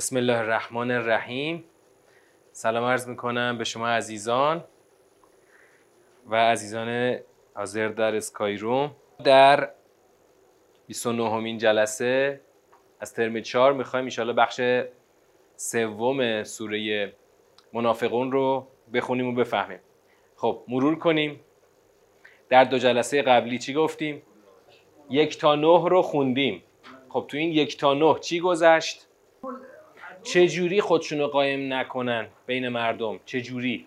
بسم الله الرحمن الرحیم. سلام عرض می‌کنم به شما عزیزان و عزیزان حاضر در اسکایروم. در 29 همین جلسه از ترم 4 می‌خوایم ایشالا بخش سوم سوره منافقون رو بخونیم و بفهمیم. خب مرور کنیم. در دو جلسه قبلی چی گفتیم؟ یک تا نه رو خوندیم. خب تو این یک تا نه چی گذشت؟ چجوری خودشونو قایم نکنن بین مردم؟ چجوری؟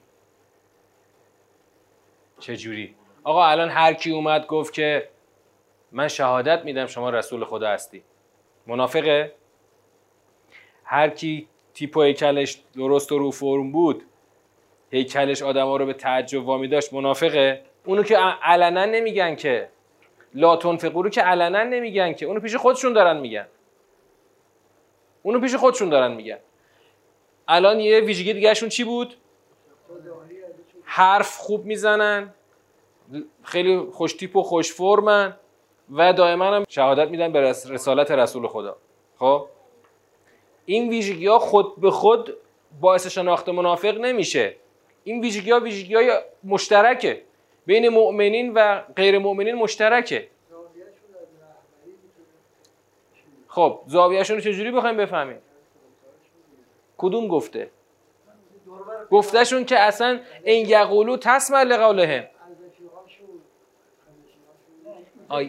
چجوری؟ آقا الان هر کی اومد گفت که من شهادت میدم شما رسول خدا هستی. منافقه؟ هر کی تیپ و هیکلش درست و رو فرم بود هیکلش آدما رو به تعجب وامی داشت منافقه؟ اونو که علنا نمیگن که. لا تنفقو رو که علنا نمیگن که. اونو پیش خودشون دارن میگن. اونو پیش خودشون دارن میگن. الان یه ویژگی دیگهشون چی بود؟ حرف خوب می‌زنن خیلی خوشتیپ و خوش فرمن و دائما هم شهادت میدن به رسالت رسول خدا. خب؟ این ویژگی ها خود به خود باعث شناخت منافق نمیشه. این ویژگی ها ویژگی های مشترکه. بین مؤمنین و غیر مؤمنین مشترکه. خب زاویهشون رو چجوری بخوایم بفهمیم؟ کدوم گفته؟ گفتهشون که اصلا این یقولو تسمع لقولهم.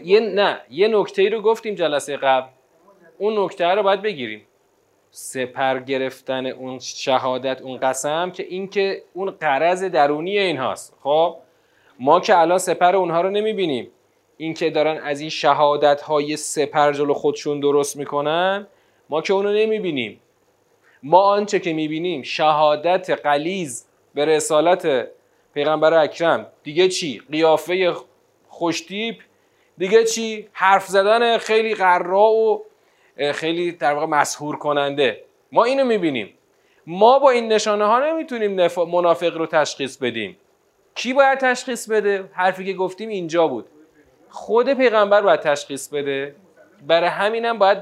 یه نه یه نکته ای رو گفتیم جلسه قبل. اون نکته رو باید بگیریم. سپر گرفتن اون شهادت اون قسم که این که اون قرض درونی این هاست خب ما که الان سپر اونها رو نمی‌بینیم. این که دارن از این شهادت های سپر جلو خودشون درست می‌کنن ما که اونو نمی‌بینیم. ما آنچه که می‌بینیم شهادت قلیز به رسالت پیغمبر اکرم. دیگه چی؟ قیافه خوشتیپ. دیگه چی؟ حرف زدن خیلی قرا و خیلی در واقع مسهور کننده. ما اینو می‌بینیم. ما با این نشانه ها نمی‌تونیم منافق رو تشخیص بدیم. کی باید تشخیص بده؟ حرفی که گفتیم اینجا بود. خود پیغمبر باید تشخیص بده. برای همینم باید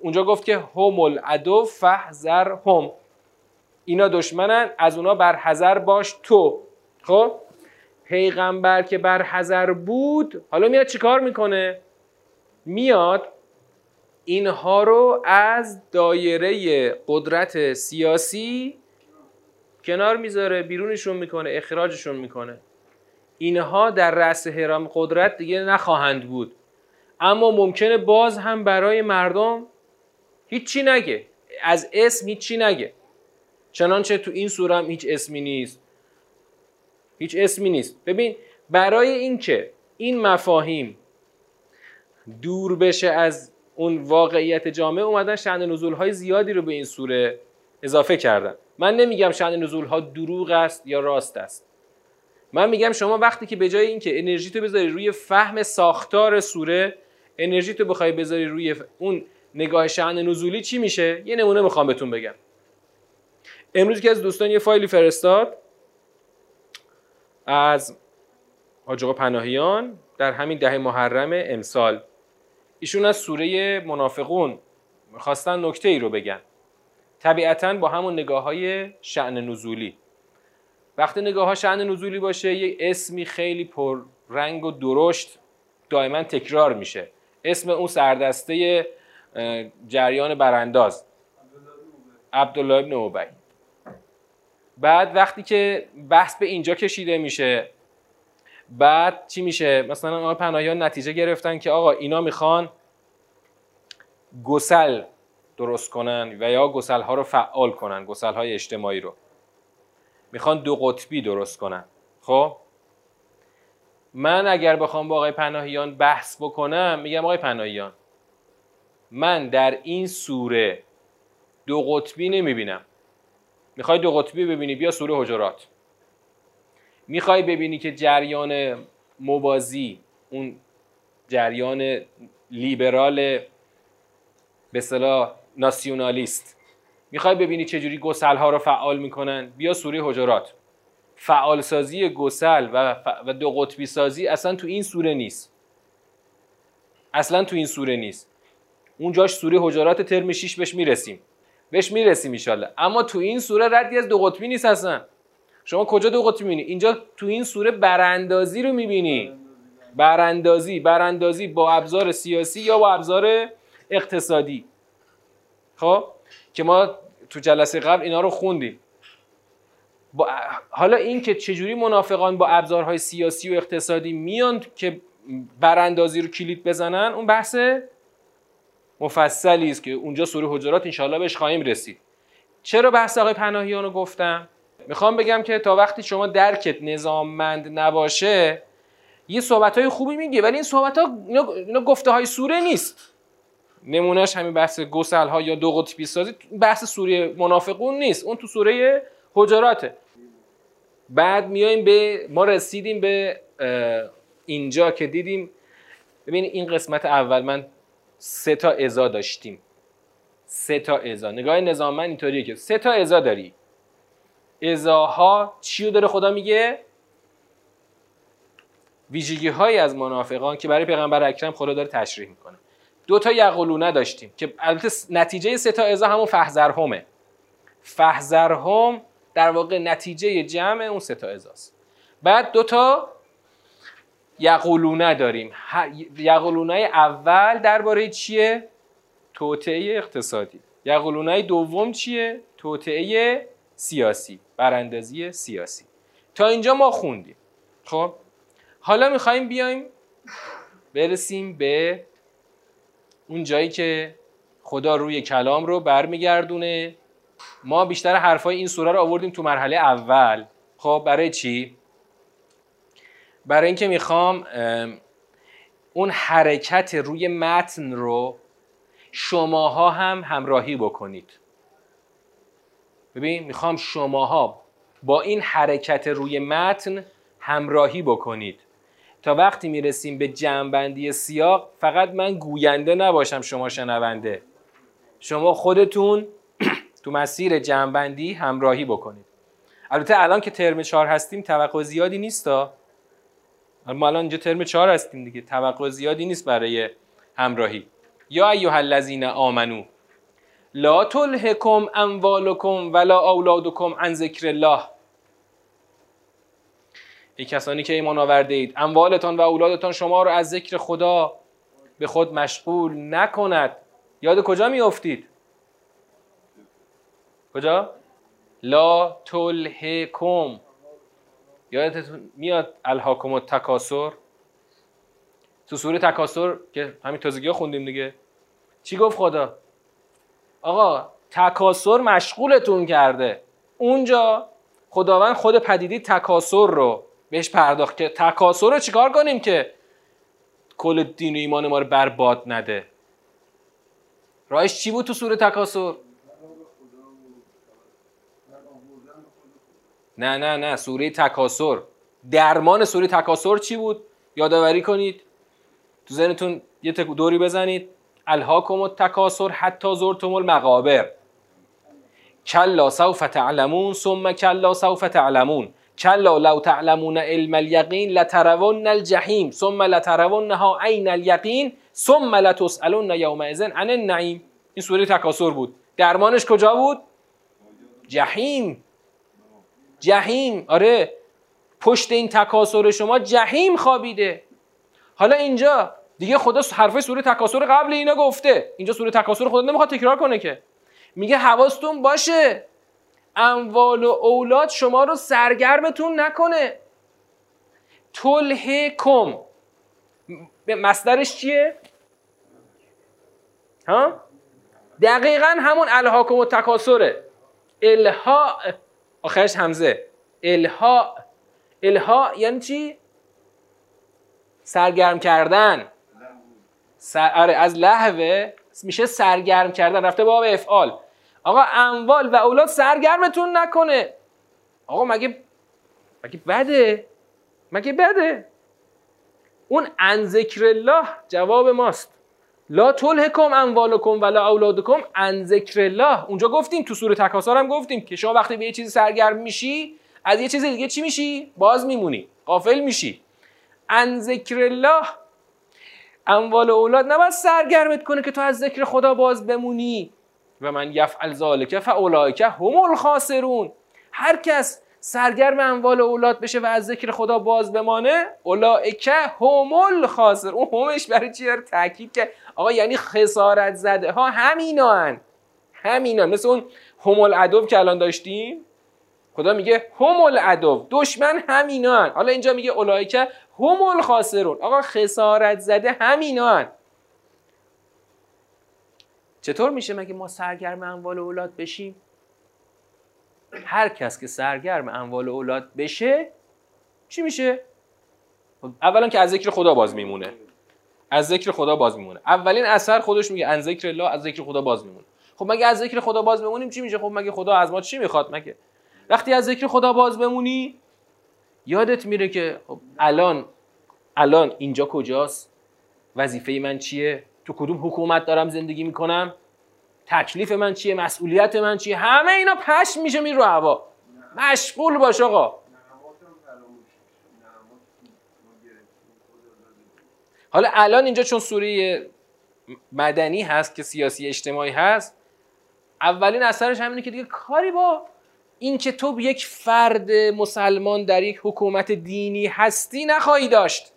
اونجا گفت که هم العدو فحذر هم. اینا دشمنن از اونا بر حذر باش تو. خب؟ پیغمبر که بر حذر بود حالا میاد چیکار می‌کنه؟ میاد اینها رو از دایره قدرت سیاسی کنار می‌ذاره بیرونشون می‌کنه اخراجشون می‌کنه. اینها در رأس حرام قدرت دیگه نخواهند بود. اما ممکنه باز هم برای مردم هیچی نگه. از اسم هیچی نگه. چنانچه تو این سوره هم هیچ اسمی نیست. هیچ اسمی نیست. ببین برای اینکه این مفاهیم دور بشه از اون واقعیت جامعه اومدن شأن نزول های زیادی رو به این سوره اضافه کردن. من نمیگم شأن نزول ها دروغ است یا راست است. من میگم شما وقتی که به جای اینکه انرژی تو بذاری روی فهم ساختار سوره انرژی تو بخوای بذاری روی اون نگاه شعن نزولی چی میشه؟ یه نمونه می‌خوام بهتون بگم. امروز که از دوستان یه فایلی فرستاد از حاج پناهیان در همین دهه محرم امسال. ایشون از سوره منافقون خواستن نکته ای رو بگن. طبیعتا با همون نگاه های شعن نزولی. وقتی نگاه ها شعن نزولی باشه یه اسمی خیلی پر رنگ و درشت دائما تکرار میشه. اسم اون سردسته جریان برانداز. عبدالله ابن اوبی بعد وقتی که بحث به اینجا کشیده میشه بعد چی میشه؟ مثلا آقا پناهیان نتیجه گرفتن که آقا اینا می‌خوان گسل درست کنن و یا گسل ها رو فعال کنن گسل های اجتماعی رو. می‌خوان دو قطبی درست کنن. خب؟ من اگر بخوام با آقای پناهیان بحث بکنم میگم آقای پناهیان من در این سوره دو قطبی نمی‌بینم. می‌خوای دو قطبی ببینی بیا سوره حجرات. می‌خوای ببینی که جریان موازی اون جریان لیبرال به صلاح ناسیونالیست می‌خوای ببینی چجوری گسل ها رو فعال می‌کنن؟ بیا سوره حجرات. فعال سازی گسل و, و دو قطبی سازی اصلا تو این سوره نیست. اصلا تو این سوره نیست. اونجاش سوره حجرات ترم 6 بهش می‌رسیم. بهش می‌رسیم ان اما تو این سوره ردی از دو قطبی نیست اصلا. شما کجا دو قطبی می‌بینی؟ اینجا تو این سوره براندازی رو می‌بینی. براندازی براندازی با ابزار سیاسی یا با ابزار اقتصادی. خب؟ که ما تو جلسه قبل اینا رو خوندیم با حالا این که چجوری منافقان با ابزارهای سیاسی و اقتصادی میان که براندازی رو کلید بزنن اون بحث مفصلی است که اونجا سوره حجرات انشاءالله بهش خواهیم رسید. چرا بحث آقای پناهیان رو گفتم؟ می‌خوام بگم که تا وقتی شما درکت نظاممند نباشه یه صحبت های خوبی میگه ولی این صحبت ها اینا گفته های سوره نیست. نمونهش همین بحث گسل ها یا دو قطبی سازی بحث سوره منافقون نیست. اون تو سوره حجراته. بعد میایم به ما رسیدیم به اینجا که دیدیم. ببین این قسمت اول من سه تا ازا داشتیم. سه تا ازا. نگاه نظام من اینطوریه که سه تا ازا داری. ازاها چی داره خدا میگه؟ ویژگی های از منافقان که برای پیغمبر اکرم خدا داره تشریح می‌کنه. دو تا یقولونه داشتیم که البته نتیجه سه تا ازا همون فهزرهمه. فهزرهم در واقع نتیجه جمع اون سه تا ازاست بعد دو تا یقولونه داریم. یقولونه اول درباره چیه؟ توطعه اقتصادی. یقولونه دوم چیه؟ توطعه سیاسی براندازی سیاسی. تا اینجا ما خوندیم. خب؟ حالا می‌خوایم بیایم برسیم به اون جایی که خدا روی کلام رو برمیگردونه. ما بیشتر حرفای این سوره رو آوردیم تو مرحله اول. خب برای چی؟ برای اینکه می‌خوام اون حرکت روی متن رو شماها هم همراهی بکنید. ببین می‌خوام شماها با این حرکت روی متن همراهی بکنید. تا وقتی می‌رسیم به جمعبندی سیاق فقط من گوینده نباشم شما شنونده. شما خودتون تو مسیر جمعبندی همراهی بکنید. البته الان که ترم چهار هستیم توقع زیادی نیستا ما الان اینجا ترم چهار هستیم دیگه توقع زیادی نیست برای همراهی. یا ایها الذین آمنو لا تلهکم اموالکم ولا اولادکم عن ذکر الله. ای کسانی که ایمان آورده اید. اموالتان و اولادتان شما رو از ذکر خدا به خود مشغول نکند. یاد کجا میافتید؟ کجا؟ لا تلهکم یادتون میاد الهاکم تکاسر تو سوره تکاسر که همین تازگی خوندیم دیگه. چی گفت خدا؟ آقا تکاسر مشغولتون کرده. اونجا خداوند خود پدیدی تکاسر رو بهش پرداخت که تکاسر رو چیکار کنیم که کل دین و ایمان ما رو برباد نده؟ راهش چی بود تو سوره تکاسر نه نه نه سوره تکاسر درمان سوره تکاسر چی بود؟ یادآوری کنید. تو ذهنتون یه دوری بزنید. الهاکم التکاسر حتی زرتم المقابر. کلا سوف تعلمون ثم کلا سوف تعلمون. کلا لو تعلمون علم الیقین لترون الجحیم ثم لترونها عین الیقین ثم لتسالون یومئذ عن النعیم. این سوره تکاسر بود. درمانش کجا بود؟ جهیم جهیم آره. پشت این تکاسر شما جهیم خوابیده. حالا اینجا دیگه خدا حرفه سوره تکاسر قبل اینا گفته. اینجا سوره تکاسر خدا نمی‌خواد تکرار کنه که. میگه حواستون باشه. اموال و اولاد شما رو سرگرمتون نکنه. تلهکم مصدرش چیه؟ ها؟ دقیقا همون الهاکم و تکاسره. الها آخرش همزه الها الها یعنی چی؟ سرگرم کردن. سر... آره از لحوه میشه سرگرم کردن. رفته باب افعال. آقا اموال و اولاد سرگرمتون نکنه. آقا مگه مگه بده؟ مگه بده؟ اون ان ذکر الله جواب ماست. لا تلهکم اموالکم ولا اولادکم ان ذکر الله اونجا گفتیم تو سوره تکاسر هم گفتیم که شما وقتی به یه چیزی سرگرم میشی از یه چیز دیگه چی میشی؟ باز میمونی. غافل میشی. ان ذکر الله اموال و اولاد نباید سرگرمت کنه که تو از ذکر خدا باز بمونی. و من یفعل ذالک فاولئک هم الخاسرون هر کس سرگرم اموال اولاد بشه و از ذکر خدا باز بمانه اولئک هم الخاسر اون همش برای چی داره تاکید که آقا یعنی خسارت زده ها همینا هن. همینا مثل اون هم العدو که الان داشتیم خدا میگه هم العدو دشمن همینا هن. حالا اینجا میگه اولئک هم الخاسرون آقا خسارت زده همینا هن. چطور میشه مگه ما سرگرم اموال اولاد بشیم؟ هر کس که سرگرم اموال اولاد بشه چی میشه؟ اولا که از ذکر خدا باز میمونه. از ذکر خدا باز میمونه. اولین اثر خودش میگه ان ذکر الله از ذکر خدا باز میمونه. خب مگه از ذکر خدا باز بمونیم چی میشه؟ خب مگه خدا از ما چی می‌خواد مگه؟ وقتی از ذکر خدا باز بمونی یادت میره که خب الان الان اینجا کجاست؟ وظیفه من چیه؟ تو کدوم حکومت دارم زندگی می‌کنم؟ تکلیف من چیه؟ مسئولیت من چیه؟ همه اینا پش میشه می رو هوا. مشغول باش آقا. حالا الان اینجا چون سوره مدنی هست که سیاسی اجتماعی هست اولین اثرش همینه که دیگه کاری با این که تو یک فرد مسلمان در یک حکومت دینی هستی نخواهی داشت.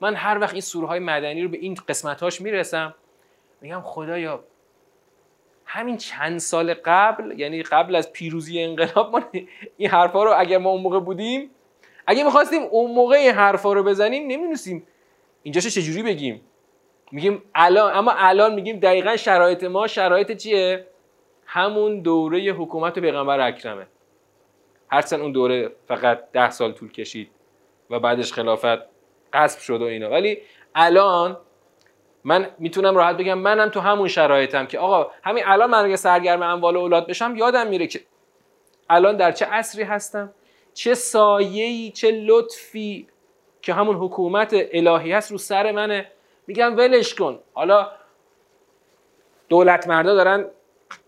من هر وقت این سوره های مدنی رو به این قسمتاش می‌رسم میگم خدایا همین چند سال قبل یعنی قبل از پیروزی انقلاب ما این حرفا رو اگر ما اون موقع بودیم اگه می‌خواستیم اون موقع این حرفا رو بزنیم نمی‌دونستیم اینجاش چجوری بگیم. میگیم الان اما الان میگیم دقیقا شرایط ما شرایط چیه؟ همون دوره حکومت پیغمبر اکرمه. هرچند اون دوره فقط ده سال طول کشید و بعدش خلافت قصب شد و اینا. ولی الان من می‌تونم راحت بگم منم تو همون شرایطم که آقا همین الان من اگه سرگرم اموال اولاد بشم یادم میره که الان در چه عصری هستم چه سایه‌ای چه لطفی که همون حکومت الهی هست رو سر منه. میگم ولش کن. حالا دولت مردا دارن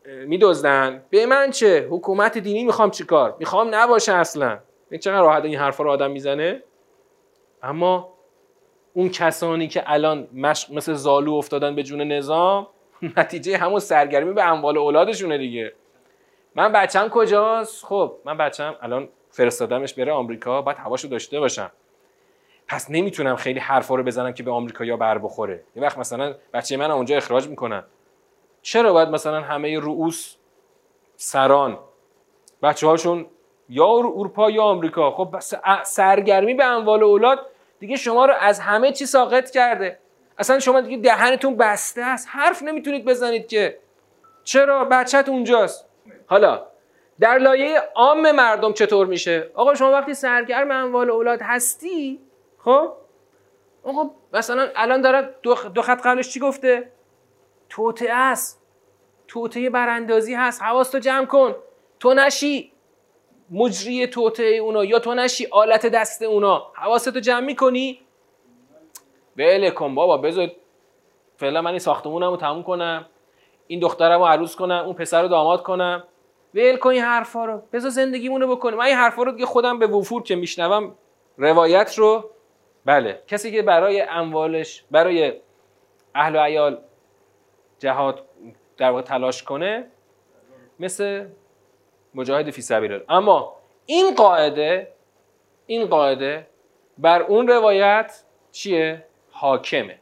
میدزدن. به من چه؟ حکومت دینی می‌خوام چیکار؟ می‌خوام نباشه اصلا. این چقدر راحت این حرفا رو آدم می‌زنه؟ اما اون کسانی که الان مشق مثل زالو افتادن به جون نظام نتیجه همون سرگرمی به اموال اولادشونه دیگه. من بچم کجاست؟ خب من بچم الان فرستادمش بره آمریکا باید هواشو داشته باشم. پس نمی‌تونم خیلی حرفا رو بزنم که به یا بر بخوره. یه وقت مثلا بچه من اونجا اخراج می‌کنن. چرا باید مثلا همه رؤوس سران بچه هاشون یا اروپا یا آمریکا. خب سرگرمی به اموال اولاد دیگه شما رو از همه چی ساقط کرده. اصلا شما دیگه دهنتون بسته است. حرف نمی‌تونید بزنید که. چرا؟ بچت اونجاست. حالا در لایه عام مردم چطور میشه؟ آقا شما وقتی سرگرم اموال اولاد هستی خب؟ آقا مثلا الان داره دو, خط قبلش چی گفته؟ توته است. توته براندازی هست. حواستو جمع کن. تو نشی. مجری توته اونا یا تو نشی آلت دست اونا. حواستو جمع می‌کنی؟ بله کن بابا بذار فعلا من این ساختمونم رو تموم کنم این دخترم رو عروس کنم اون پسر رو داماد کنم. ول کن این حرفا رو. بذار زندگیمونو بکنیم. من این حرفا رو دیگه خودم به وفور که میشنوم روایت رو بله کسی که برای اموالش برای اهل و عیال جهاد در واقع تلاش کنه مثل مجاهد فی سبیل اما این قاعده این قاعده بر اون روایت چیه؟ حاکمه.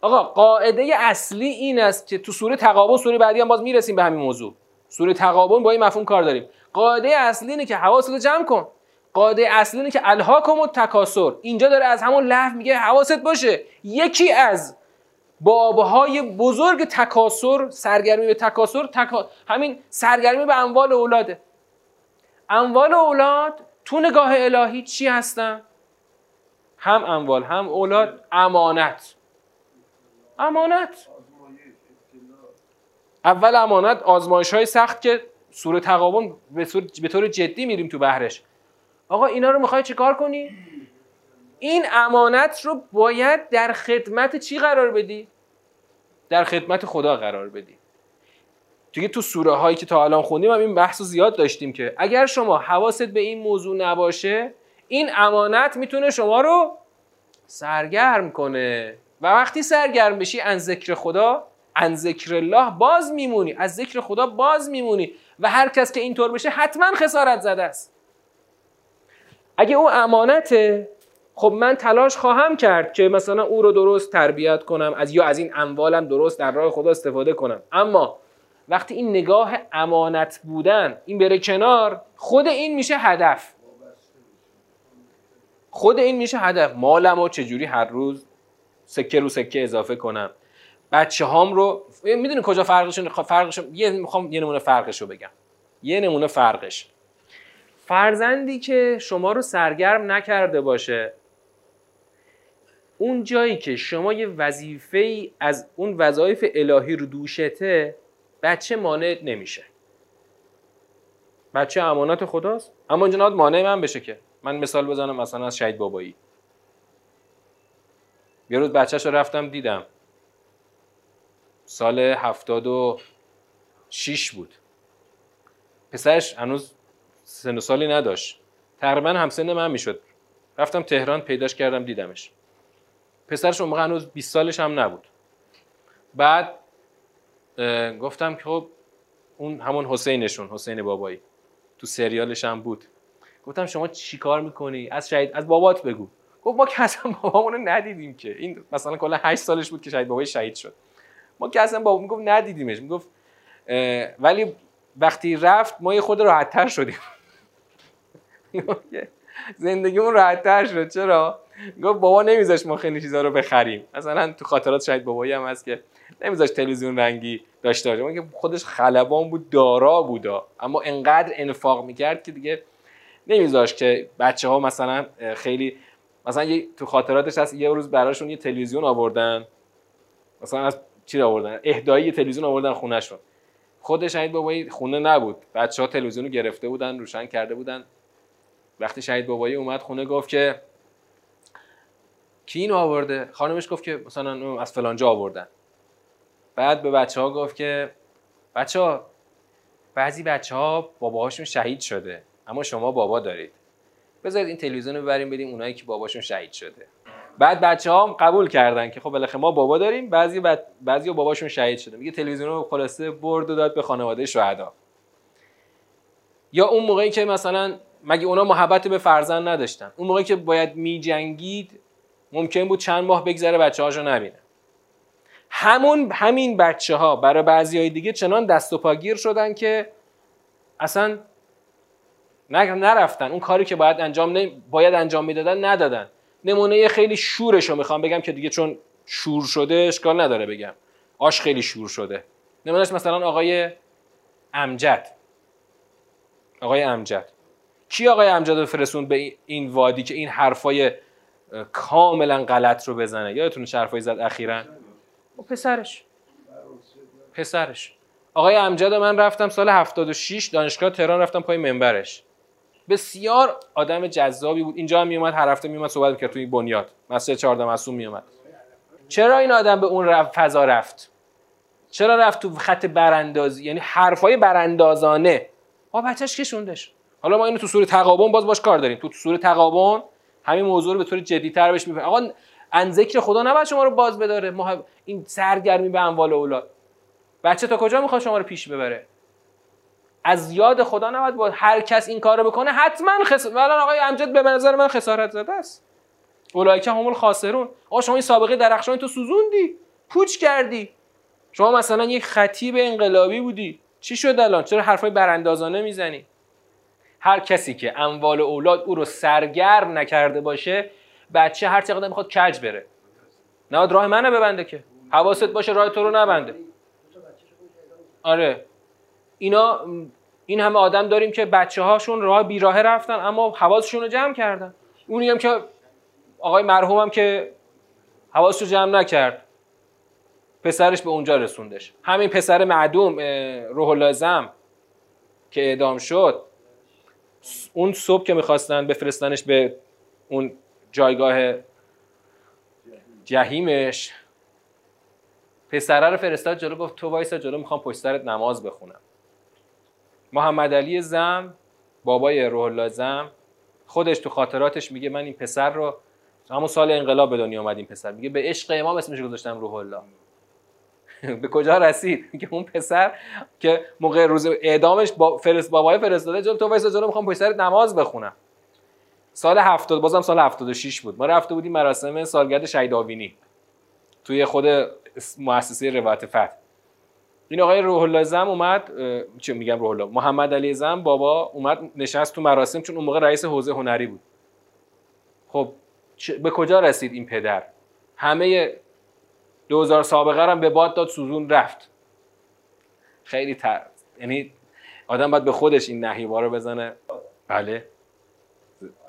آقا قاعده اصلی این است که تو سوره تقابل سوره بعدی هم باز می‌رسیم به همین موضوع. سوره تقابل با این مفهوم کار داریم. قاعده اصلی اینه که حواست رو جمع کن. قاعده اصلی اینه که الهاکم و تکاسر اینجا داره از همون لحو میگه حواست باشه. یکی از بابهای بزرگ تکاسر سرگرمی به تکاسر تکا... همین سرگرمی به اموال اولاده اموال اولاد تو نگاه الهی چی هستن؟ هم اموال هم اولاد امانت امانت اول امانت آزمایش های سخت که سوره تقابل به طور جدی میریم تو بهرش آقا اینا رو می‌خوای چیکار کنی؟ این امانت رو باید در خدمت چی قرار بدی؟ در خدمت خدا قرار بدی. دیگه تو سوره هایی که تا الان خوندیم هم این بحث زیاد داشتیم که اگر شما حواست به این موضوع نباشه این امانت می‌تونه شما رو سرگرم کنه. و وقتی سرگرم بشی ان ذکر خدا ان ذکر الله باز میمونی. از ذکر خدا باز میمونی. و هر کس که اینطور بشه حتما خسارت زده است. اگه او امانته خب من تلاش خواهم کرد که مثلا او رو درست تربیت کنم از یا از این اموالم درست در راه خدا استفاده کنم. اما وقتی این نگاه امانت بودن این بره کنار خود این میشه هدف. خود این میشه هدف. مالم رو چجوری هر روز سکه رو سکه اضافه کنم؟ بچه هام رو می‌دونی کجا فرقشون فرقش یه می‌خوام یه نمونه فرقش رو بگم. یه نمونه فرقش. فرزندی که شما رو سرگرم نکرده باشه اون جایی که شما یه وظیفه ای از اون وظایف الهی رو دوشته بچه مانع نمیشه. بچه امانات خداست؟ اما اینجا مانع من بشه که. من مثال بزنم مثلا از شهید بابایی. یه روز بچهش رو رفتم دیدم. سال هفتاد و شیش بود. پسرش هنوز سن و سالی نداشت. تقریبا همسن من می‌شد. رفتم تهران پیداش کردم دیدمش. پسرش اون موقع هنوز 20 سالش هم نبود. بعد گفتم که خب اون همون حسینشون حسین بابایی. تو سریالش هم بود. گفتم شما چیکار می‌کنی؟ از شهید از بابات بگو. گفت ما که اصلا بابامون رو ندیدیم که. این مثلا کلا 8 سالش بود که شهید بابای شهید شد. ما که اصلا بابا می‌گفت ندیدیمش. می‌گفت ولی وقتی رفت ما یه خود راحتتر شدیم. زندگیمون راحتتر شد. چرا؟ گفت بابا نمیذاش ما خیلی چیزا رو بخریم. مثلا تو خاطرات شاید بابایی هم هست که نمیذاش تلویزیون رنگی داشته باشه. که خودش خلبان بود دارا بودا. اما انقدر انفاق می‌کرد که دیگه نمیذاش که بچه ها مثلا خیلی مثلا یه تو خاطراتش هست یه روز براشون یه تلویزیون آوردن. مثلا از چی آوردن؟ اهدایی تلویزیون آوردن خونهشون. خود شهید بابایی خونه نبود. بچه ها تلویزیون رو گرفته بودن روشن کرده بودن. وقتی شهید بابایی اومد خونه گفت که کی اینو آورده؟ خانمش گفت که مثلا از فلانجا آوردن. بعد به بچه ها گفت که بچه ها بعضی بچه ها باباهاشون شهید شده اما شما بابا دارید. بذارید این تلویزیون رو ببریم بدیم اونایی که باباشون شهید شده. بعد بچه ها قبول کردن که خب بالاخره ما بابا داریم بعضی بعد بعضی باباشون شهید شده. میگه تلویزیون رو خلاصه برد و داد به خانواده شهدا. یا اون موقعی که مثلا مگه اونا محبت به فرزند نداشتن؟ اون موقعی که باید میجنگید ممکن بود چند ماه بگذره بچه هاشو نبینه. همون همین بچه ها برای بعضی های دیگه چنان دست و پاگیر شدن که اصلا نرفتن. اون کاری که باید انجام باید انجام می‌دادن ندادن. نمونه خیلی شورش رو می‌خوام بگم که دیگه چون شور شده اشکال نداره بگم. آش خیلی شور شده. نمونهش مثلا آقای امجد. آقای امجد. کی آقای امجد رو فرسون به این وادی که این حرفای کاملا غلط رو بزنه. یادتونه چه حرفایی زد اخیرا؟ و پسرش. پسرش. آقای امجد من رفتم سال 76 دانشگاه تهران رفتم پای منبرش. بسیار آدم جذابی بود. اینجا هم میومد هر هفته میومد صحبت می‌کرد توی بنیاد. مسجد 14 معصوم میومد چرا این آدم به اون رفت فضا رفت؟ چرا رفت تو خط براندازی؟ یعنی حرفای براندازانه. آ بچهش کشوندش. حالا ما اینو تو سوره تقابن باز باش کار داریم. تو, تو سوره تقابن همین موضوع رو به طور جدی‌تر بهش می‌فهمیم آقا ان ذکر خدا نباید شما رو باز بداره. این سرگرمی به اموال اولاد بچه تا کجا می‌خواد شما رو پیش ببره؟ از یاد خدا نباید با هر کس این کارو بکنه. حتما خس الان آقای امجد به نظر من خسارت زده است. اولایک همول خاسرون آقا شما این سابقه درخشان تو سوزوندی. پوچ کردی. شما مثلا یک خطیب انقلابی بودی. چی شد الان؟ چرا حرفای براندازانه می‌زنی؟ هر کسی که اموال اولاد او رو سرگرم نکرده باشه بچه هر چقدر می‌خواد کج بره. نه راه منو ببنده که. حواست باشه راه تو رو نبنده. آره. اینا این همه آدم داریم که بچه هاشون راه بیراه رفتن اما حواسشون رو جمع کردن. اونی هم که آقای مرحوم هم که حواسش رو جمع نکرد. پسرش به اونجا رسوندش. همین پسر معدوم روح لازم که اعدام شد. اون صبح که می‌خواستن بفرستنش به اون جایگاه جهیمش پسره رو فرستاد جلو گفت تو وایسا جلو می‌خوام پشت سرت نماز بخونم. محمد علی زم بابای روح لازم خودش تو خاطراتش میگه من این پسر رو همون سال انقلاب به دنیا اومد این پسر میگه به عشق امام اسمش گذاشتم روح الله به کجا رسید؟ که اون پسر که موقع روز اعدامش با فرست بابای فرستاده جلو تو وایسا جلو می‌خوام پسر نماز بخونم. سال 70 بازم سال 76 بود. ما رفته بودیم مراسم سالگرد شهید آوینی توی خود مؤسسه روایت فتح. این آقای روح الله زم اومد چه میگم روح الله محمد علی زم بابا اومد نشست تو مراسم چون اون موقع رئیس حوزه هنری بود. خب به کجا رسید این پدر؟ همه دوزار سابقه هم به باد داد سوزون رفت. خیلی تر. یعنی آدم باید به خودش این نهیبا رو بزنه. بله.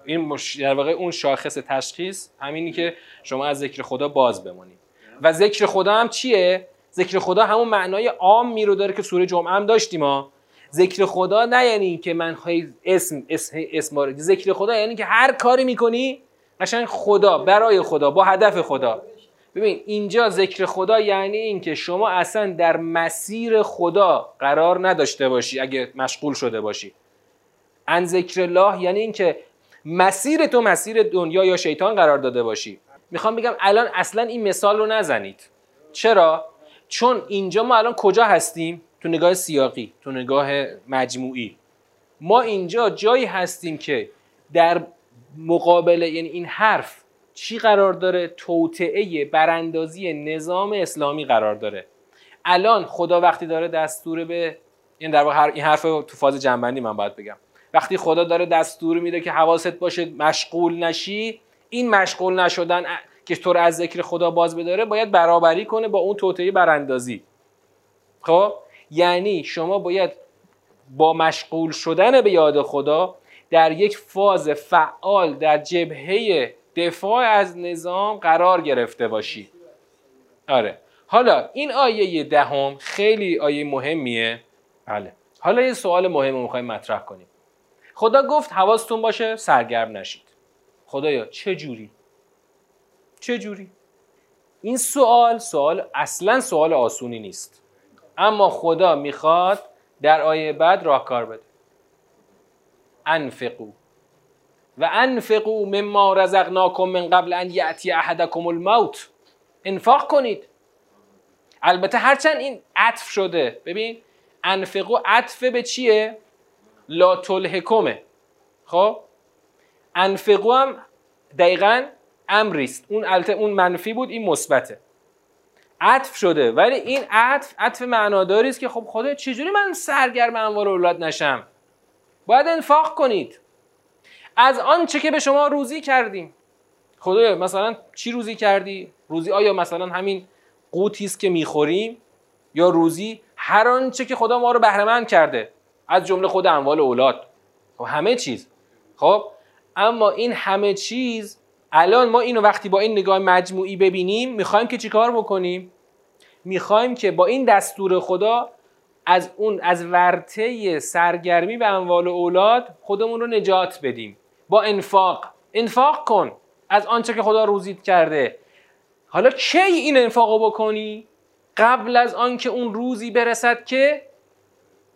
این مش... در واقع اون شاخص تشخیص همینی که شما از ذکر خدا باز بمونید. و ذکر خدا هم چیه؟ ذکر خدا همون معنای عامی رو داره که سوره جمعه هم داشتیم ما ذکر خدا نه یعنی که من اسم اسم اسم ذکر خدا یعنی که هر کاری می‌کنی قشنگ خدا برای خدا با هدف خدا. ببین اینجا ذکر خدا یعنی اینکه شما اصلا در مسیر خدا قرار نداشته باشی اگه مشغول شده باشی. ان ذکر الله یعنی اینکه مسیر تو مسیر دنیا یا شیطان قرار داده باشی. می‌خوام بگم الان اصلا این مثال رو نزنید. چرا؟ چون اینجا ما الان کجا هستیم؟ تو نگاه سیاقی تو نگاه مجموعی. ما اینجا جایی هستیم که در مقابل یعنی این حرف چی قرار داره توطعه براندازی نظام اسلامی قرار داره؟ الان خدا وقتی داره دستور به این در واقع این حرف تو فاز جنبندی من باید بگم. وقتی خدا داره دستور میده که حواست باشه مشغول نشی این مشغول نشدن که تو از ذکر خدا باز بداره باید برابری کنه با اون توطئه براندازی. خب؟ یعنی شما باید با مشغول شدن به یاد خدا در یک فاز فعال در جبهه دفاع از نظام قرار گرفته باشی. آره. حالا این آیه دهم خیلی آیه مهمیه. بله. حالا یه سوال مهم رو می‌خوایم مطرح کنیم. خدا گفت حواستون باشه سرگرم نشید. خدایا چه جوری؟ چه جوری؟ این سوال سوال اصلا سوال آسونی نیست. اما خدا می‌خواد در آیه بعد راهکار بده. انفقو. و انفقو مما رزقناکم من قبل ان یأتی احدکم الموت. انفاق کنید. البته هرچند این عطف شده. ببین انفقو عطف به چیه؟ لا تلهکمه خب؟ انفقو هم دقیقا امریست اون البته اون منفی بود این مثبته. عطف شده. ولی این عطف عطف معناداری است که خب خدا چجوری من سرگرم انوار اولاد نشم؟ باید انفاق کنید. از آنچه که به شما روزی کردیم. خدایا مثلا چی روزی کردی؟ روزی آیا مثلا همین قوتی است که می‌خوریم؟ یا روزی هر آنچه که خدا ما رو بهره کرده از جمله خود اموال اولاد. خب همه چیز. خب اما این همه چیز الان ما اینو وقتی با این نگاه مجموعی ببینیم می‌خوایم که چیکار بکنیم؟ می‌خوایم که با این دستور خدا از اون از ورته سرگرمی به اموال اولاد خودمون رو نجات بدیم. با انفاق. انفاق کن. از آنچه که خدا روزید کرده. حالا کی این انفاقو بکنی؟ قبل از آنکه اون روزی برسد که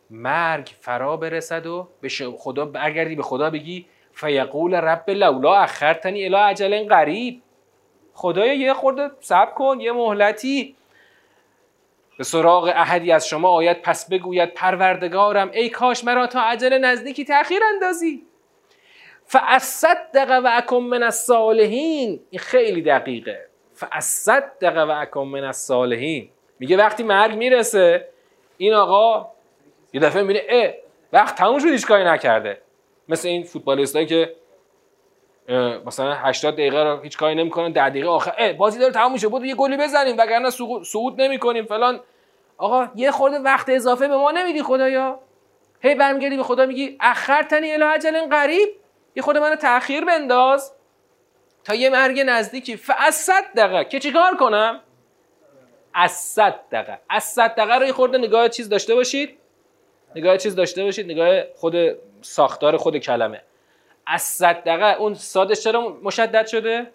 مرگ فرا برسد و به خدا برگردی به خدا بگی فیقول رب لولا اخرتنی الی اجل قریب. خدایا یه خورده صبر کن یه مهلتی. به سراغ احدی از شما آید پس بگوید پروردگارم ای کاش مرا تا عجل نزدیکی تأخیر اندازی. فاصدق و اکم من الصالحین این خیلی دقیقه. فاصدق و اکم من الصالحین میگه وقتی مرگ می‌رسه این آقا یه دفعه می‌بینه اه وقت تموم شد هیچ کاری نکرده. مثل این فوتبالیستایی که مثلا 80 دقیقه رو هیچ کاری نمی‌کنن 10 دقیقه آخر بازی داره تموم میشه بود یه گلی بزنیم وگرنه صعود نمی‌کنیم فلان. آقا یه خورده وقت اضافه به ما نمیدی خدایا. هی برمیگردی به خدا میگی اخرتنی الی اجل قریب یه خود منو تاخیر بنداز. تا یه مرگ نزدیکی. فاصد دقیقه که چیکار کنم؟ از صد دقیقه از صد دقیقه رو یه خورده نگاه چیز داشته باشید. نگاه چیز داشته باشید. نگاه خود ساختار خود کلمه. از صد دقیقه اون سادش چرا مشدد شده؟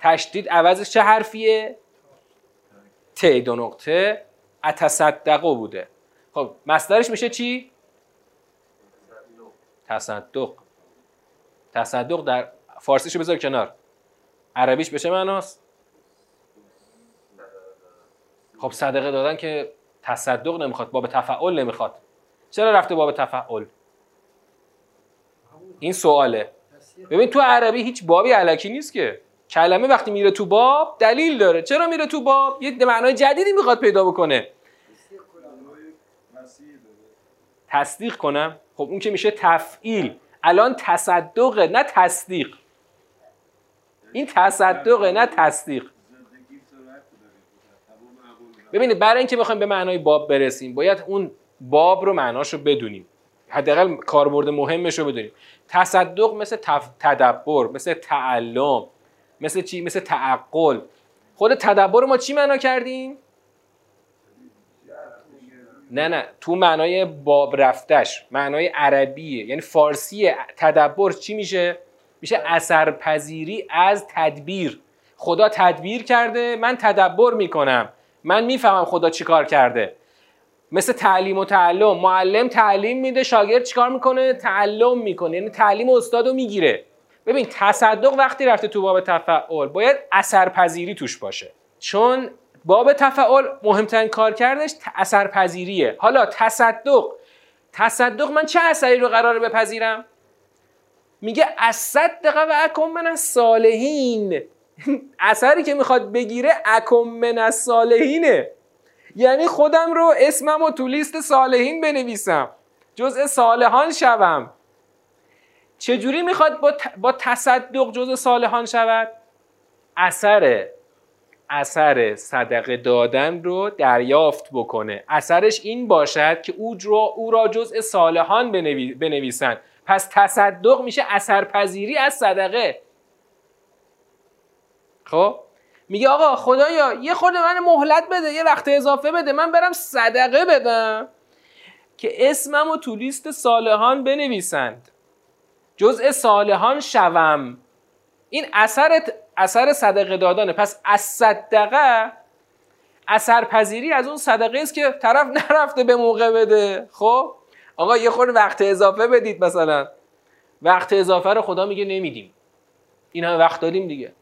تشدید. عوضش چه حرفیه؟ ت دو نقطه. اتصدقو بوده. خب مصدرش میشه چی؟ تصدق. تصدق در فارسیشو بذار کنار. عربیش بشه معناست؟ خب صدقه دادن که تصدق نمی‌خواد باب تفعول نمی‌خواد. چرا رفته باب تفعول این سواله. ببین تو عربی هیچ بابی علکی نیست که. کلمه وقتی میره تو باب دلیل داره. چرا میره تو باب؟ یه معنای جدیدی می‌خواد پیدا بکنه. تصدیق کنم. خب اون که میشه تفعیل. الان تصدق نه تصدیق. این تصدقه نه تصدیق. ببینید برای اینکه بخوایم به معنای باب برسیم باید اون باب رو معناش رو بدونیم. حداقل کاربرد مهمش رو بدونیم. تصدق مثل تدبر مثل تعلم مثل چی؟ مثل تعقل. خود تدبر ما چی معنا کردیم؟ نه نه تو معنای باب رفتش معنای عربیه یعنی فارسی تدبر چی میشه؟ میشه اثرپذیری از تدبیر. خدا تدبیر کرده من تدبر می‌کنم. من می‌فهمم خدا چیکار کرده. مثل تعلیم و تعلم معلم تعلیم میده شاگرد چیکار می‌کنه؟ تعلم می‌کنه یعنی تعلیم استاد رو می‌گیره. ببین تصدق وقتی رفته تو باب تفعول باید اثرپذیری توش باشه. چون باب تفعول مهمترین کار کردش اثرپذیریه. حالا تصدق. تصدق من چه اثری رو قراره بپذیرم؟ میگه از صدقه و اکم من از صالحین اثری که می‌خواد بگیره اکم من از صالحینه یعنی خودم رو اسمم و تو لیست صالحین بنویسم. جزء صالحان شوم. چجوری می‌خواد با, با تصدق جزء صالحان شود؟ اثر اثر صدقه دادن رو دریافت بکنه. اثرش این باشد که او را, او را جزء صالحان بنویسند. پس تصدق میشه اثرپذیری از صدقه. خب؟ میگه آقا خدایا یه خود من مهلت بده یه وقت اضافه بده من برم صدقه بدم که اسمم و تو لیست صالحان بنویسند. جزء صالحان شوم. این اثر اثر صدقه دادانه. پس از صدقه اثر پذیری از اون صدقه است که طرف نرفته به موقع بده. خب؟ آقا یه خورده وقت اضافه بدید مثلا. وقت اضافه رو خدا میگه نمیدیم. این همه وقت دادیم دیگه.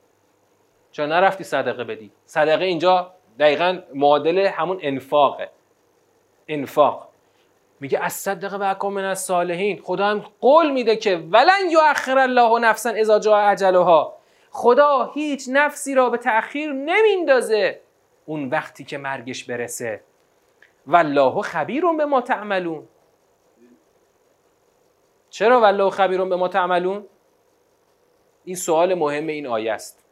چرا نرفتی صدقه بدی؟ صدقه اینجا دقیقا معادل همون انفاقه. انفاق. میگه از صدقه و اکم من از صالحین خدا هم قول میده که ولن یؤخر الله نفسا اذا جاء اجلها. خدا هیچ نفسی را به تأخیر نمیندازه اون وقتی که مرگش برسه. والله خبیر به ما تعملون. چرا والله خبیر به ما تعملون؟ این سوال مهم این آیه است.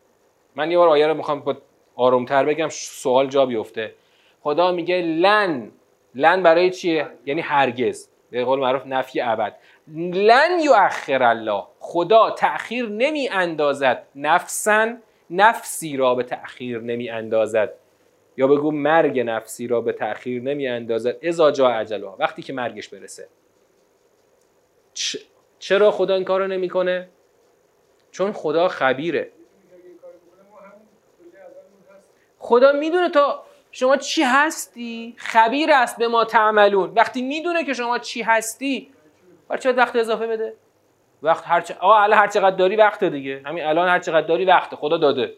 من یه بار آیه رو می‌خوام آرومتر بگم سوال جا بیفته. خدا میگه لن لن برای چیه؟ یعنی هرگز. به قول معروف نفی ابد. لن یؤخر الله. خدا تأخیر نمی اندازد نفسا. نفسی را به تأخیر نمی اندازد. یا بگو مرگ نفسی را به تأخیر نمی اندازد. ازا جا عجلها وقتی که مرگش برسه. چرا خدا این کار رو نمی‌کنه چون خدا خبیره. خدا می‌دونه تا شما چی هستی؟ خبیر است به ما تعملون. وقتی می‌دونه که شما چی هستی برای چه وقت اضافه بده؟ وقت هر چه آقا الان هر چقدر داری وقت دیگه. همین الان هر چقدر داری وقت خدا داده.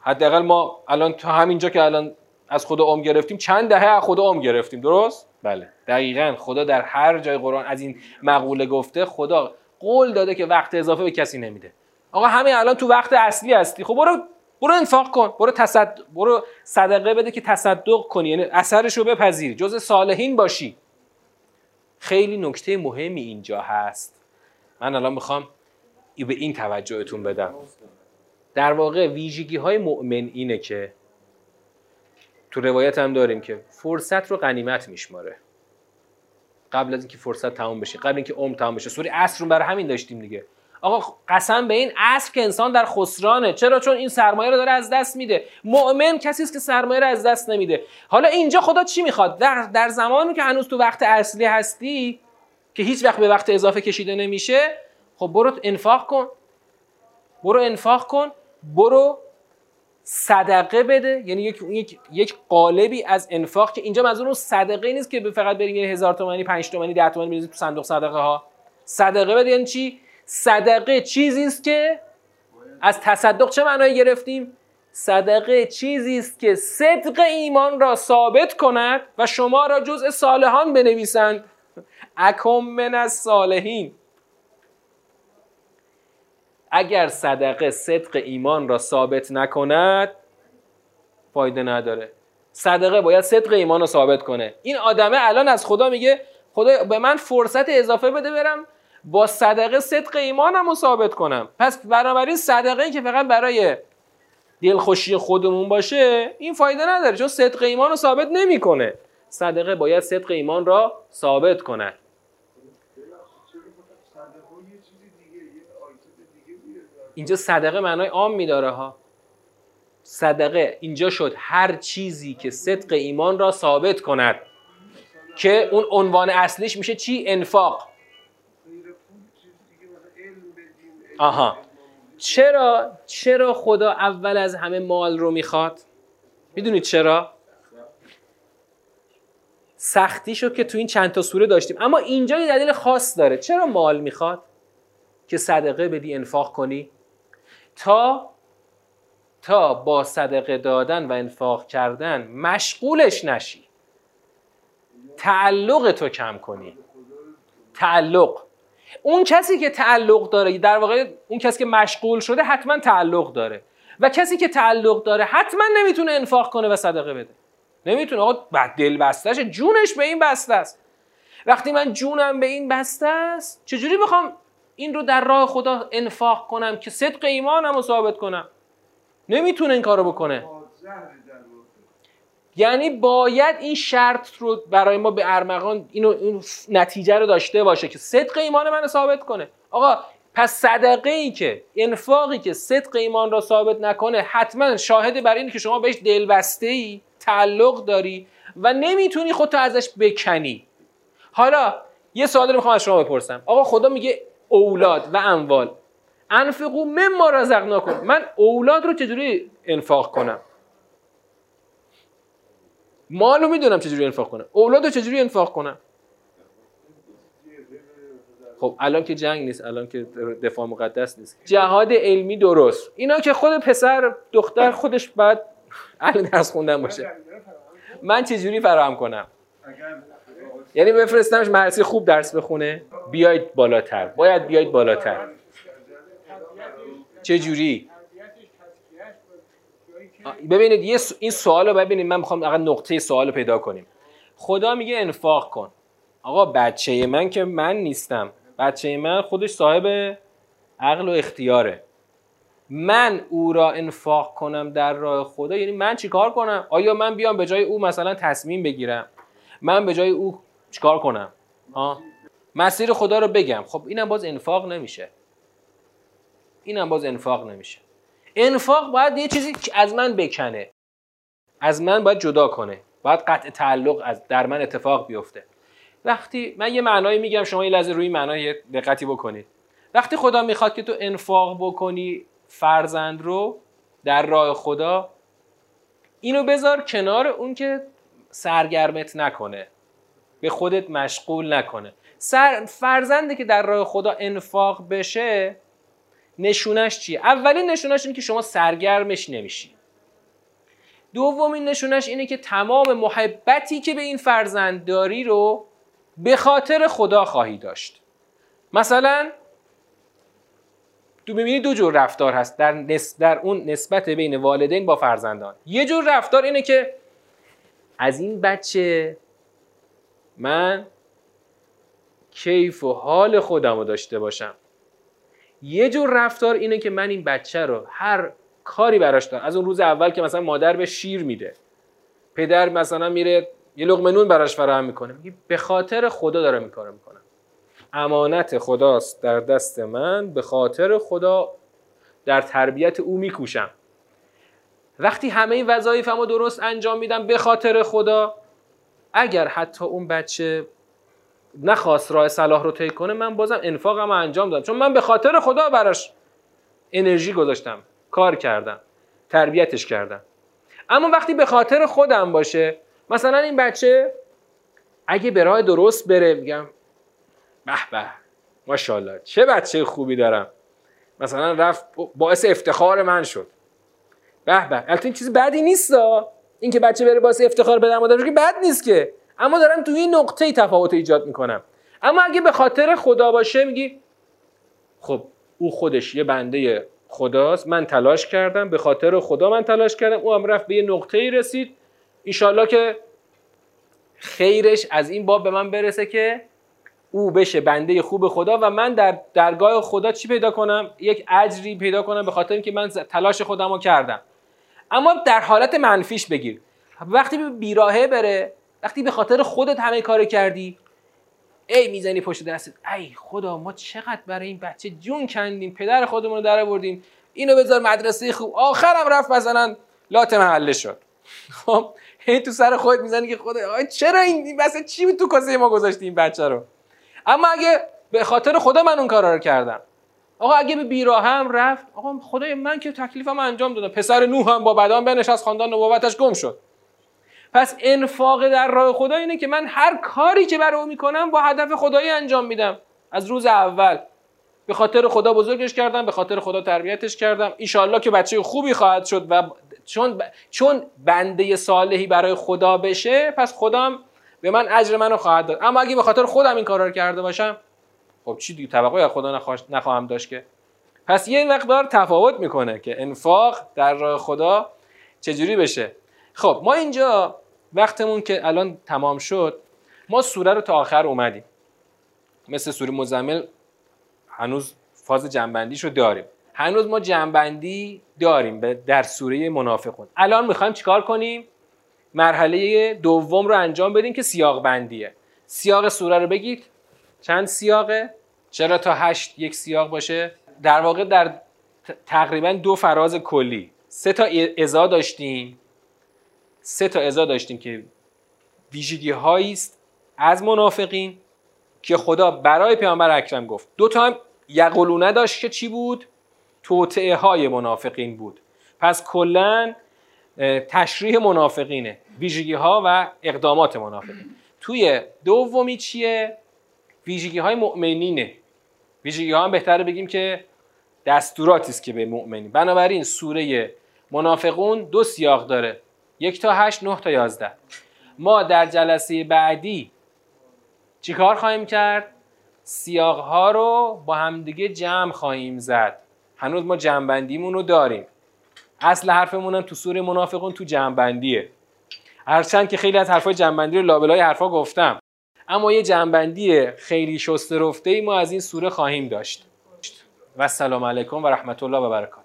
حداقل ما الان تا همینجا که الان از خدا ام گرفتیم چند دهه از خدا ام گرفتیم. درست؟ بله. دقیقا. خدا در هر جای قرآن از این مقوله گفته خدا قول داده که وقت اضافه به کسی نمیده. آقا همین الان تو وقت اصلی هستی. خب برو برو انفاق کن برو تصد... برو صدقه بده که تصدق کنی یعنی اثرش رو بپذیری جز صالحین باشی. خیلی نکته مهمی اینجا هست. من الان می‌خوام به این توجهتون بدم. در واقع ویژگی های مؤمن اینه که تو روایت هم داریم که فرصت رو غنیمت میشماره. قبل از اینکه فرصت تمام بشه قبل اینکه عمر تمام بشه. سوره عصر رو برای همین داشتیم دیگه. آقا قسم به این عصر که انسان در خسرانه. چرا؟ چون این سرمایه رو داره از دست میده. مؤمن کسی است که سرمایه رو از دست نمیده. حالا اینجا خدا چی می‌خواد؟ در, در زمانی که هنوز تو وقت اصلی هستی که هیچ وقت به وقت اضافه کشیده نمیشه خب برو انفاق کن. برو انفاق کن. برو صدقه بده. یعنی یک, یک, یک قالبی از انفاق که اینجا منظور اون صدقه نیست که فقط بریم یه هزار تومانی پنج تومانی ده تومانی تو صندوق صدقه ها صدقه بده. یعنی چی؟ صدقه چیزی است که از تصدق چه معنایی گرفتیم؟ صدقه چیزی است که صدق ایمان را ثابت کند و شما را جزء صالحان بنویسند. اکم من از صالحین اگر صدقه صدق ایمان را ثابت نکند فایده نداره. صدقه باید صدق ایمان رو ثابت کنه. این آدمه الان از خدا میگه خدا به من فرصت اضافه بده برم. با صدقه صدق ایمانم رو ثابت کنم. پس بنابراین صدقه که فقط برای دلخوشی خودمون باشه این فایده نداره چون صدق ایمان رو ثابت نمی‌کنه. صدقه باید صدق ایمان را ثابت کند. اینجا صدقه معنای عام میداره ها. صدقه اینجا شد هر چیزی که صدق ایمان را ثابت کند که اون عنوان اصلیش میشه چی؟ انفاق. آها. چرا چرا خدا اول از همه مال رو می‌خواد؟ می‌دونید چرا؟ سختیشو که تو این چند تا سوره داشتیم. اما اینجا یه دلیل خاص داره. چرا مال می‌خواد؟ که صدقه بدی انفاق کنی. تا تا با صدقه دادن و انفاق کردن مشغولش نشی. تعلق تو کم کنی. تعلق. اون کسی که تعلق داره در واقع اون کسی که مشغول شده حتما تعلق داره. و کسی که تعلق داره حتما نمی‌تونه انفاق کنه و صدقه بده. نمی‌تونه. آقا بعد دل بستهش جونش به این بسته است. وقتی من جونم به این بسته است چجوری می‌خوام این رو در راه خدا انفاق کنم که صدق ایمانم رو ثابت کنم؟ نمی‌تونه این کارو بکنه. یعنی باید این شرط رو برای ما به ارمغان اینو این نتیجه رو داشته باشه که صدق ایمان من ثابت کنه. آقا پس صدقه ای که انفاقی که صدق ایمان را ثابت نکنه حتما شاهد بر این که شما بهش دلبسته ای تعلق داری و نمی‌تونی خودتو ازش بکنی. حالا یه سوال رو می‌خوام از شما بپرسم. آقا خدا میگه اولاد و اموال. انفقو مما رزقناکم. من اولاد رو چجوری انفاق کنم؟ مال رو می‌دونم چجوری انفاق کنم. اولاد رو چجوری انفاق کنم؟ خب الان که جنگ نیست الان که دفاع مقدس نیست. جهاد علمی درست. اینا که خود پسر دختر خودش بعد الان درس خوندن باشه. من چجوری فراهم کنم؟ یعنی بفرستمش مدرسه خوب درس بخونه؟ بیاید بالاتر. باید بیاید بالاتر. چه جوری ببینید یه این سوال رو ببینید. من می‌خوام فقط نقطه سوال رو پیدا کنیم. خدا میگه انفاق کن. آقا بچه من که من نیستم. بچه من خودش صاحب عقل و اختیاره. من او را انفاق کنم در راه خدا؟ یعنی من چیکار کنم؟ آیا من بیام به جای او مثلا تصمیم بگیرم؟ من به جای او چیکار کنم؟ ها مسیر خدا رو بگم. خب اینم باز انفاق نمیشه. اینم باز انفاق نمیشه. انفاق باید یه چیزی از من بکنه. از من باید جدا کنه. باید قطع تعلق از در من اتفاق بیفته. وقتی من یه معنایی میگم شما یه لحظه روی معنای دقتی بکنید. وقتی خدا می‌خواد که تو انفاق بکنی فرزند رو در راه خدا اینو بذار کنار اون که سرگرمت نکنه. به خودت مشغول نکنه. سر فرزندی که در راه خدا انفاق بشه نشونش چیه؟ اولین نشونش اینه که شما سرگرمش نمیشی. دومین نشونش اینه که تمام محبتی که به این فرزند داری رو به خاطر خدا خواهی داشت. مثلا تو ببینید دو جور رفتار هست در, نس... در اون نسبت بین والدین با فرزندان. یه جور رفتار اینه که از این بچه من کیف و حال خودم رو داشته باشم. یه جور رفتار اینه که من این بچه رو هر کاری براش دارم. از اون روز اول که مثلا مادر به شیر میده. پدر مثلا میره یه لقمه نون براش فراهم می‌کنه. میگه به خاطر خدا دارم این کارو می‌کنم. امانت خداست در دست من به خاطر خدا در تربیت او میکوشم. وقتی همه وظایفم رو درست انجام میدم به خاطر خدا اگر حتی اون بچه نخواست راه صلاح رو طی کنه من بازم انفاقم انجام دادم. چون من به خاطر خدا براش انرژی گذاشتم کار کردم تربیتش کردم. اما وقتی به خاطر خودم باشه مثلا این بچه اگه به راه درست بره میگم به به ماشاءالله چه بچه خوبی دارم. مثلا رفت باعث افتخار من شد. به به. البته این چیز بدی نیست این که بچه بره باعث افتخار به مادرش که بد نیست که. اما دارم توی این نقطه تفاوت ایجاد می‌کنم اما اگه به خاطر خدا باشه میگی خب او خودش یه بنده خداست من تلاش کردم به خاطر خدا من تلاش کردم او هم رفت به یه نقطه ای رسید. ایشالله که خیرش از این باب به من برسه که او بشه بنده خوب خدا و من در درگاه خدا چی پیدا کنم؟ یک اجری پیدا کنم به خاطر اینکه من تلاش خودم رو کردم. اما در حالت منفیش بگیر. وقتی به بیراهه بره وقتی به خاطر خودت همه کار کردی ای می‌زنی پشت دستت. ای خدا ما چقدر برای این بچه جون کندیم پدر خودمون رو در آوردیم. اینو بذار مدرسه خوب. آخرم رفت مثلا لات محله شد. خب هی تو سر خودت می‌زنی که خدا چرا این مثلا چی تو کاسه ما گذاشتی این بچه رو؟ اما اگه به خاطر خدا من اون کارا رو کردم. آقا اگه به بیراه هم رفت آقا خدای من که تکلیفم انجام دادم. پسر نوح هم با بدان از خاندان نبوتش گم شد. پس انفاق در راه خدا اینه که من هر کاری که برای او می‌کنم با هدف خدایی انجام میدم. از روز اول. به خاطر خدا بزرگش کردم به خاطر خدا تربیتش کردم. ایشالله که بچه خوبی خواهد شد و چون چون بنده صالحی برای خدا بشه پس خدام به من اجر منو خواهد داد. اما اگه به خاطر خودم این کارا رو کرده باشم خب چی دیگه؟ توقعی از خدا نخواهم داشت که. پس یه مقدار تفاوت می‌کنه که انفاق در راه خدا چجوری بشه. خب ما اینجا وقتمون که الان تمام شد ما سوره رو تا آخر اومدیم. مثل سوره مزمل هنوز فاز جنبندیش رو داریم. هنوز ما جنبندی داریم در سوره منافقون. الان می‌خوایم چیکار کنیم؟ مرحله دوم رو انجام بدیم که سیاق بندیه. سیاق سوره رو بگید. چند سیاقه؟ چرا تا هشت یک سیاق باشه؟ در واقع در تقریبا دو فراز کلی. سه تا ازا داشتیم. سه تا ازا داشتیم که ویژگی هایی است از منافقین که خدا برای پیامبر اکرم گفت. دو تا هم یقلونه داشت که چی بود؟ توطعه های منافقین بود. پس کلا تشریح منافقینه ویژگی ها و اقدامات منافقین. توی دومی چیه؟ ویژگی های مؤمنینه. ویژگی ها هم بهتره بگیم که دستوراتی است که به مؤمنین. بنابراین سوره منافقون دو سیاق داره. یک تا هشت نه تا یازده. ما در جلسه بعدی چیکار خواهیم کرد؟ سیاق ها رو با همدیگه جمع خواهیم زد. هنوز ما جمعبندیمون رو داریم. اصل حرفمون هم تو سوره منافقون تو جمعبندیه. هرچند که خیلی از حرفای جمعبندی رو لابلای حرفا گفتم. اما یه جنبندی خیلی شسته رفته ای ما از این سوره خواهیم داشت. و السلام علیکم و رحمت الله و برکاته.